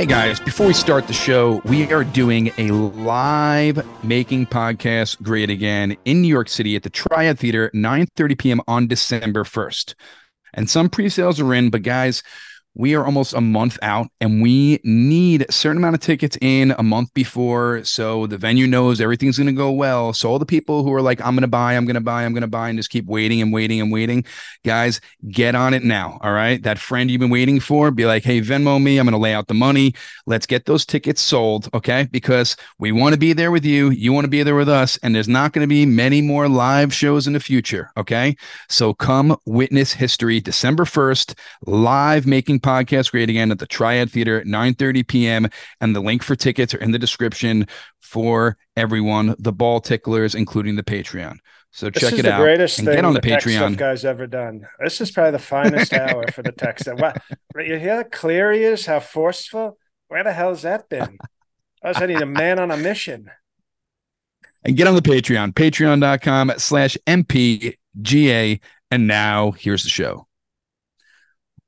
Hey guys, before we start the show, we are doing a live making podcast great again in New York City at the Triad Theater, 9:30 p.m. on December 1st. And some pre-sales are in, but guys, we are almost a month out and we need a certain amount of tickets in a month before so the venue knows everything's going to go well. So all the people who are like i'm going to buy i'm going to buy i'm going to buy and just keep waiting and waiting and waiting. Guys get on it now all right? That friend you've been waiting for be like hey venmo me i'm going to lay out the money. Let's get those tickets sold okay? Because we want to be there with you you want to be there with us and there's not going to be many more live shows in the future okay? So come witness history december 1st live making podcast great again at the Triad Theater at 9:30 p.m. And the link for tickets are in the description for everyone, the ball ticklers, including the Patreon. So This check it the out greatest and thing get on the the Patreon. guy's ever done. This is probably the finest hour for the stuff. Wow. You hear how clear he is, how forceful? Where the hell's that been? I was heading a man on a mission. And get on the Patreon, patreon.com slash MPGA. And now here's the show.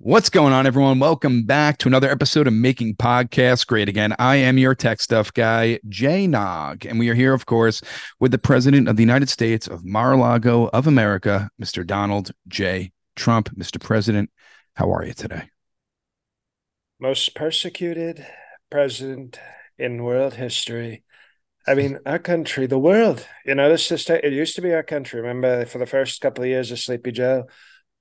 What's going on, everyone? Welcome back to another episode of Making Podcasts Great Again. I am your tech stuff guy, Jay Nog, and we are here, of course, with the President of the United States of Mar-a-Lago of America, Mr. Donald J. Trump. Mr. President, how are you today? Most persecuted president in world history. I mean, our country, the world. You know, this is it used to be our country. Remember, for the first couple of years of Sleepy Joe,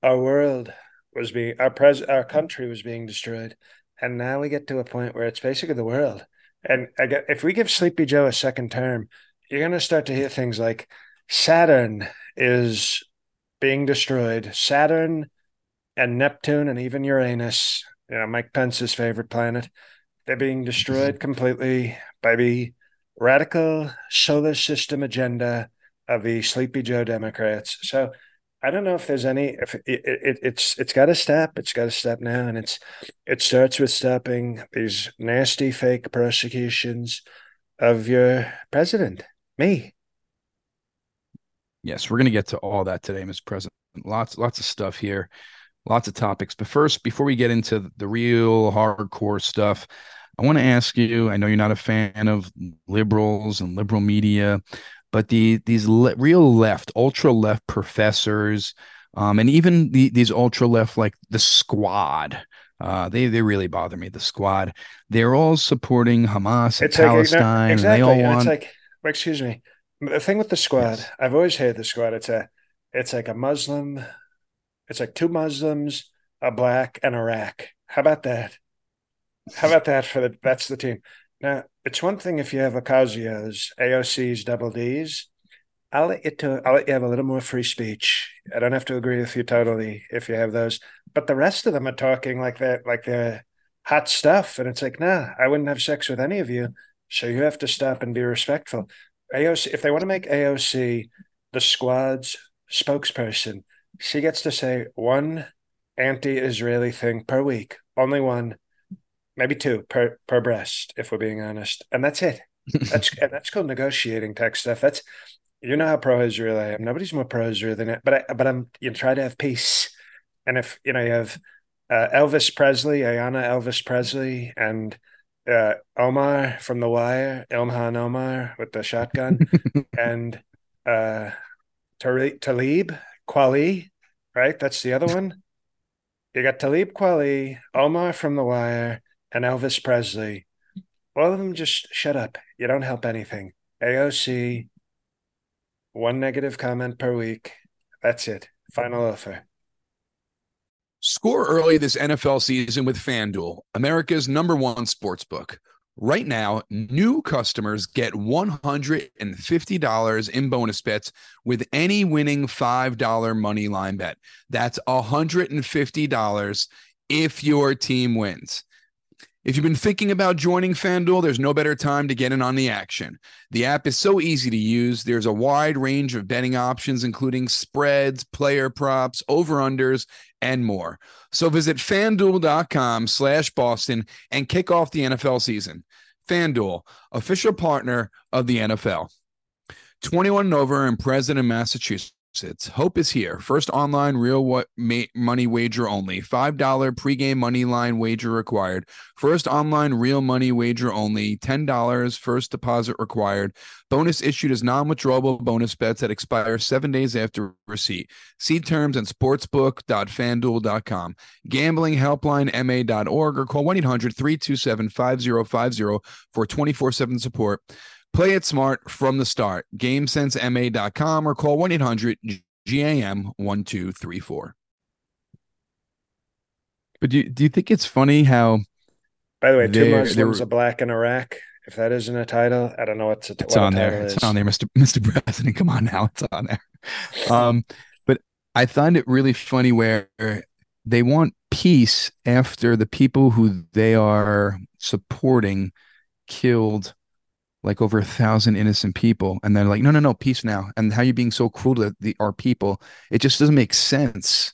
our world was being our pres our country was being destroyed, and now we get to a point where it's basically the world. And get, if we give Sleepy Joe a second term, you're going to start to hear things like Saturn is being destroyed. Saturn and Neptune and even Uranus, you know, Mike Pence's favorite planet, they're being destroyed completely by the radical solar system agenda of the Sleepy Joe Democrats. So I don't know if there's any. If it, it, it's it's got a step, It's got a step now, and it's it starts with stopping these nasty fake prosecutions of your president, me. Yes, we're going to get to all that today, Mr. President. Lots, lots of stuff here, lots of topics. But first, before we get into the real hardcore stuff, I want to ask you. I know you're not a fan of liberals and liberal media, but the these le- real left, ultra left professors, um, and even the, these ultra left, like the Squad. Uh, they they really bother me. The Squad. They're all supporting Hamas and It's like Palestine. and exactly. They all and want. It's like, excuse me. The thing with the squad, Yes. I've always hated the squad. It's a, it's like a Muslim. It's like two Muslims, a black, and a rack. How about that? How about that for the? That's the team. Now it's one thing if you have Ocasio's, AOC's, double D's. I'll let you to. I'll let you have a little more free speech. I don't have to agree with you totally if you have those. But the rest of them are talking like that, like they're hot stuff, and it's like, nah, I wouldn't have sex with any of you. So you have to stop and be respectful. AOC, if they want to make AOC the squad's spokesperson, she gets to say one anti-Israeli thing per week, only one, maybe two per per breast, if we're being honest, and that's it. That's and that's called negotiating tech stuff. That's you know how pro-Israel I am. Nobody's more pro-Israel than it, but I, but I'm you try to have peace, and if you know you have uh, Elvis Presley, Ayanna Elvis Presley, and uh, Omar from The Wire, Ilhan Omar with the shotgun, and uh, Talib Kweli, right? That's the other one. You got Talib Kweli, Omar from The Wire, and Elvis Presley. All of them just shut up. You don't help anything. AOC, one negative comment per week. That's it. Final offer. Score early this NFL season with FanDuel, America's number one sports book. Right now, new customers get $150 in bonus bets with any winning $5 money line bet. That's $150 if your team wins. If you've been thinking about joining FanDuel, there's no better time to get in on the action. The app is so easy to use. There's a wide range of betting options, including spreads, player props, over-unders, and more. So visit fanduel.com slash Boston and kick off the NFL season. FanDuel, official partner of the NFL. 21 and over and present in Massachusetts. It's Hope is here. First online real what ma- money wager only. $5 pregame money line wager required. First online real money wager only. $10 first deposit required. Bonus issued as non-withdrawable bonus bets that expire 7 days after receipt. See terms at sportsbook.fanduel.com. Gamblinghelplinema.org or call 1-800-327-5050 for 24/7 support. Play it smart from the start. GameSenseMA.com or call 1 800 GAM 1234. But do you, do you think it's funny how. By the way, two There- Muslims, a black in a rack. If that isn't a title, I don't know what's a, It's what on title there. is. It's on there, Mr. Mr. President. Come on now. It's on there. Um, but I find it really funny where they want peace after the people who they are supporting killed like over a thousand innocent people, and they're like, no, no, no, peace now. And how you're being so cruel to the our people? It just doesn't make sense.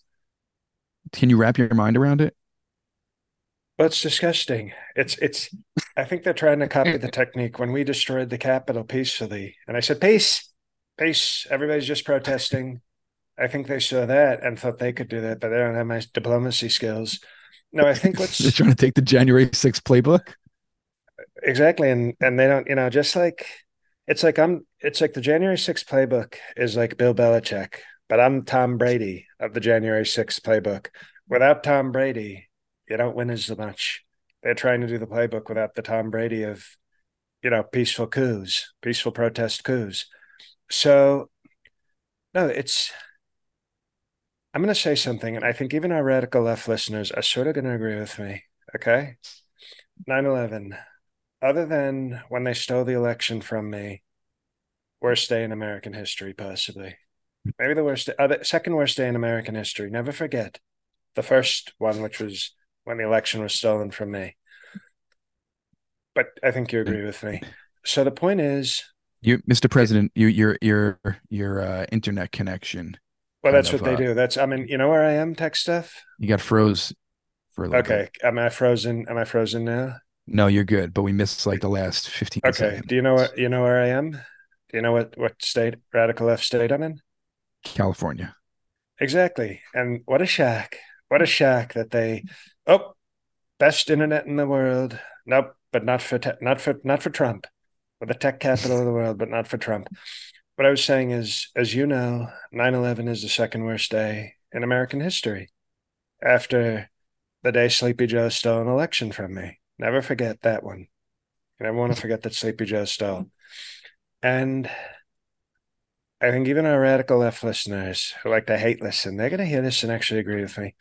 Can you wrap your mind around it? Well, it's disgusting. It's it's. I think they're trying to copy the technique when we destroyed the Capitol peacefully, and I said, "Peace, peace." Everybody's just protesting. I think they saw that and thought they could do that, but they don't have my diplomacy skills. No, I think what's They're trying to take the January 6th playbook. Exactly, and and they don't, you know, just like it's like I'm. It's like the January 6th playbook is like Bill Belichick, but I'm Tom Brady of the January 6th playbook. Without Tom Brady, you don't win as much. They're trying to do the playbook without the Tom Brady of, you know, peaceful coups, peaceful protest coups. So, no, it's. I'm going to say something, and I think even our radical left listeners are sort of going to agree with me. Okay. 9 11, other than when they stole the election from me, worst day in American history, possibly. Maybe the worst, other, second worst day in American history. Never forget the first one, which was when the election was stolen from me. But I think you agree with me. So the point is, You, Mr. President, you, your your your uh, internet connection. well, that's of, what they uh, do. That's, I mean, you know where I am, tech stuff? You got froze for a little Okay. bit. Am I frozen? Am I frozen now? No, you're good, but we missed like the last 15 Okay. seconds. Do you know what, you know where I am? Do you know what, what state, radical left state I'm in? California. Exactly. And what a shock. What a shock that they oh best internet in the world. Nope, but not for te- not for not for Trump. We're the tech capital of the world, but not for Trump. What I was saying is, as you know, 9-11 is the second worst day in American history. After the day Sleepy Joe stole an election from me. Never forget that one. You never want to forget that Sleepy Joe stole. And I think even our radical left listeners who like to hate listen, they're going to hear this and actually agree with me.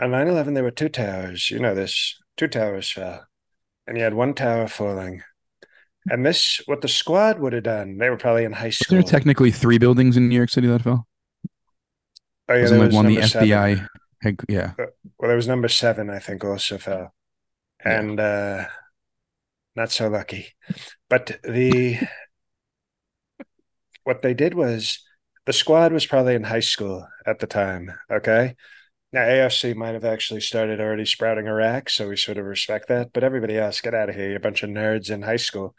On 9 11, there were two towers. You know this. Two towers fell, and you had one tower falling. And this, what the squad would have done, they were probably in high school. there technically three buildings in New York City that fell? oh, yeah, Wasn't there was one the seven. FBI? Had, yeah. Uh, well, there was number seven, I think, also fell. And uh, not so lucky. But the what they did was the squad was probably in high school at the time. Okay. Now AOC might have actually started already sprouting a rack, so we sort of respect that. But everybody else, get out of here. You're a bunch of nerds in high school.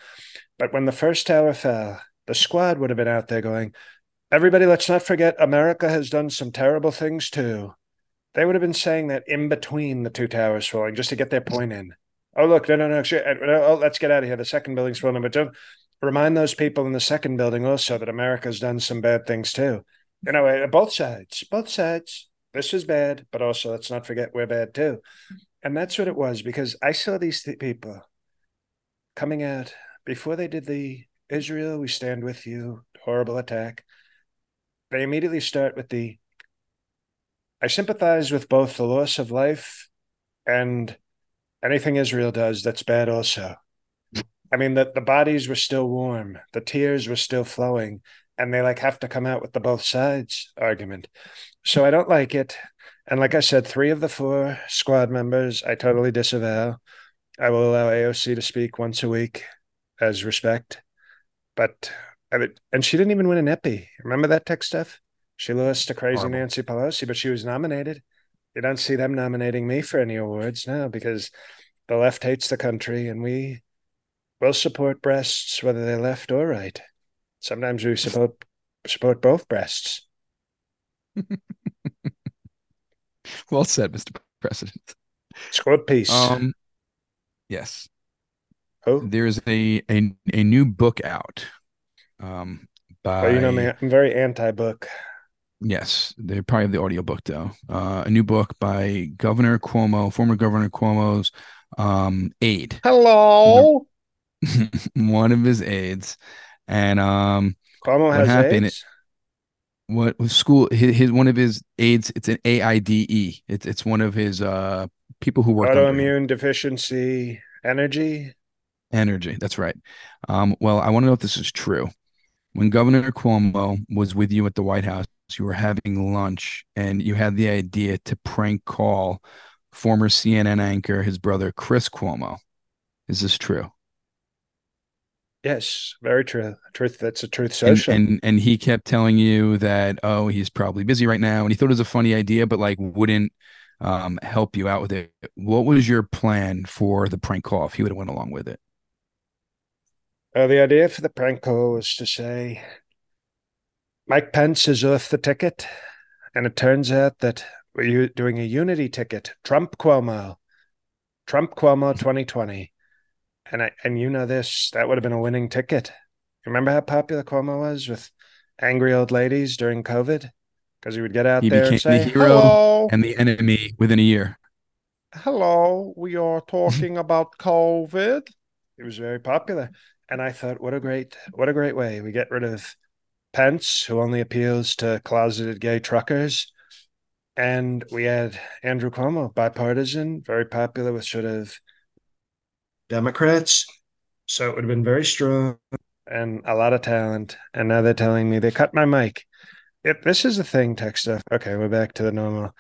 But when the first tower fell, the squad would have been out there going, Everybody, let's not forget America has done some terrible things too. They would have been saying that in between the two towers falling just to get their point in. Oh, look, no, no, no. Oh, let's get out of here. The second building's falling. But don't remind those people in the second building also that America's done some bad things too. You know, both sides, both sides. This is bad, but also let's not forget we're bad too. And that's what it was because I saw these th- people coming out before they did the Israel, we stand with you, horrible attack. They immediately start with the I sympathize with both the loss of life and anything Israel does that's bad also. I mean that the bodies were still warm, the tears were still flowing, and they like have to come out with the both sides argument. So I don't like it. And like I said, three of the four squad members I totally disavow. I will allow AOC to speak once a week as respect. But I mean, and she didn't even win an Epi. Remember that tech stuff? She lost to crazy Horrible. Nancy Pelosi, but she was nominated. You don't see them nominating me for any awards now because the left hates the country and we will support breasts whether they're left or right. Sometimes we support support both breasts. well said, Mr. President. Squad piece. Um, yes. Oh, there's a a, a new book out. Um, by well, you know me, I'm very anti-book. Yes, they probably have the audiobook though. Uh, a new book by Governor Cuomo, former Governor Cuomo's um, aide. Hello. One of his aides, and um, Cuomo has happened, aides. What school? His, his one of his aides. It's an AIDE. It's it's one of his uh people who work autoimmune deficiency energy. Energy. That's right. Um, well, I want to know if this is true. When Governor Cuomo was with you at the White House, you were having lunch and you had the idea to prank call former CNN anchor, his brother Chris Cuomo. Is this true? Yes, very true. Truth. That's a truth social. And, and, and he kept telling you that oh he's probably busy right now, and he thought it was a funny idea, but like wouldn't um, help you out with it. What was your plan for the prank call if he would have went along with it? Uh, the idea for the prank call was to say Mike Pence is off the ticket, and it turns out that we're doing a unity ticket. Trump Cuomo, Trump Cuomo 2020, and I and you know this that would have been a winning ticket. Remember how popular Cuomo was with angry old ladies during COVID because he would get out he there became and say, the hero Hello. and the enemy within a year. Hello, we are talking about COVID. It was very popular, and I thought, what a great, what a great way we get rid of Pence, who only appeals to closeted gay truckers. And we had Andrew Cuomo, bipartisan, very popular with sort of Democrats. So it would have been very strong and a lot of talent. And now they're telling me they cut my mic. If this is the thing, tech stuff. Okay, we're back to the normal.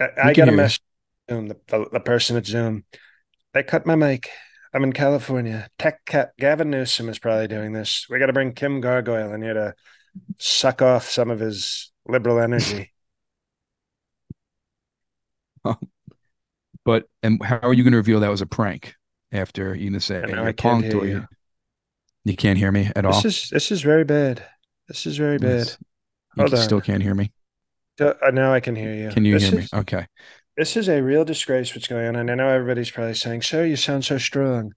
I, I got a message. Zoom, the, the, the person at Zoom. They cut my mic. I'm in California. Tech cat Gavin Newsom is probably doing this. We got to bring Kim Gargoyle in here to suck off some of his liberal energy. but and how are you going to reveal that was a prank after you know say I can't hear you. you. you can't hear me at all. This is this is very bad. This is very bad. you Hold still can't hear me. Uh, now I can hear you. Can you this hear is, me? Okay. This is a real disgrace what's going on. And I know everybody's probably saying, Sir, you sound so strong.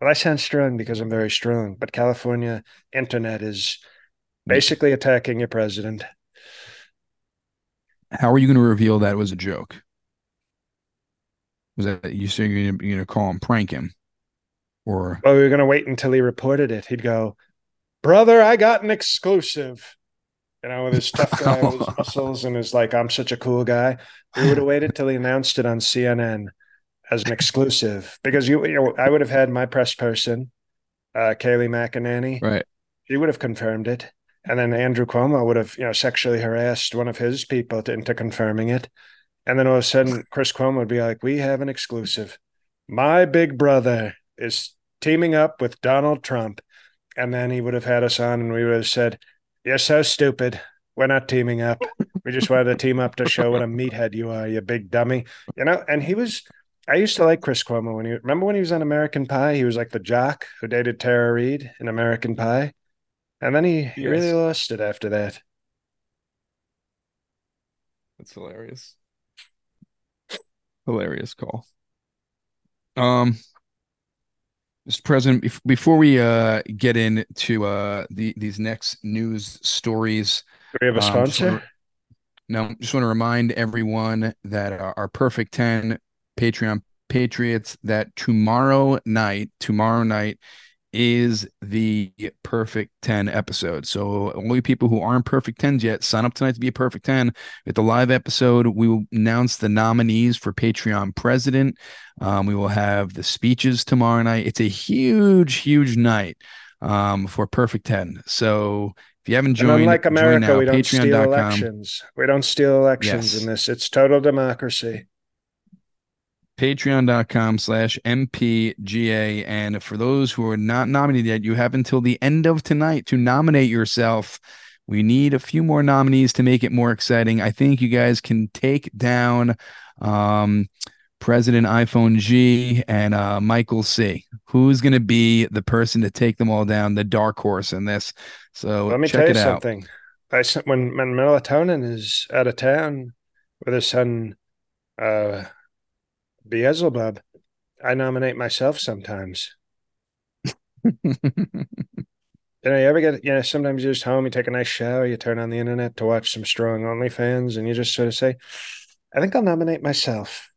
Well, I sound strong because I'm very strong. But California internet is basically attacking your president. How are you going to reveal that was a joke? Was that you saying you're going to call him, prank him, or? Well, we were going to wait until he reported it. He'd go, "Brother, I got an exclusive." You know, with his tough guy with his muscles and his like, "I'm such a cool guy." We would have waited till he announced it on CNN as an exclusive because you, you know, I would have had my press person, uh, Kayleigh McEnany, right? She would have confirmed it and then Andrew Cuomo would have, you know, sexually harassed one of his people to, into confirming it. And then all of a sudden, Chris Cuomo would be like, "We have an exclusive. My big brother is teaming up with Donald Trump." And then he would have had us on, and we would have said, "You're so stupid. We're not teaming up. We just wanted to team up to show what a meathead you are, you big dummy." You know. And he was. I used to like Chris Cuomo when he remember when he was on American Pie. He was like the jock who dated Tara Reid in American Pie. And then he, he really lost it after that. That's hilarious. Hilarious call. Um, Mr. President, before we uh, get into uh, the, these next news stories, Do we have a um, sponsor? Just no, just want to remind everyone that our, our Perfect 10 Patreon Patriots that tomorrow night, tomorrow night is the perfect 10 episode. So only people who aren't perfect 10s yet, sign up tonight to be a perfect 10. At the live episode, we will announce the nominees for Patreon president. Um, we will have the speeches tomorrow night. It's a huge, huge night um, for perfect 10. So if you haven't joined, and unlike America, now, we don't steal elections. We don't steal elections yes. in this. It's total democracy. patreon.com slash mpga and for those who are not nominated yet you have until the end of tonight to nominate yourself. We need a few more nominees to make it more exciting. I think you guys can take down um, president iphone g and uh, michael c. Who's going to be the person to take them all down the dark horse in this? So let me check tell you something. I, when when melatonin is out of town with his son uh Beelzebub, I nominate myself sometimes. you know, you ever get, you know, sometimes you're just home, you take a nice shower, you turn on the internet to watch some strong OnlyFans, and you just sort of say, I think I'll nominate myself.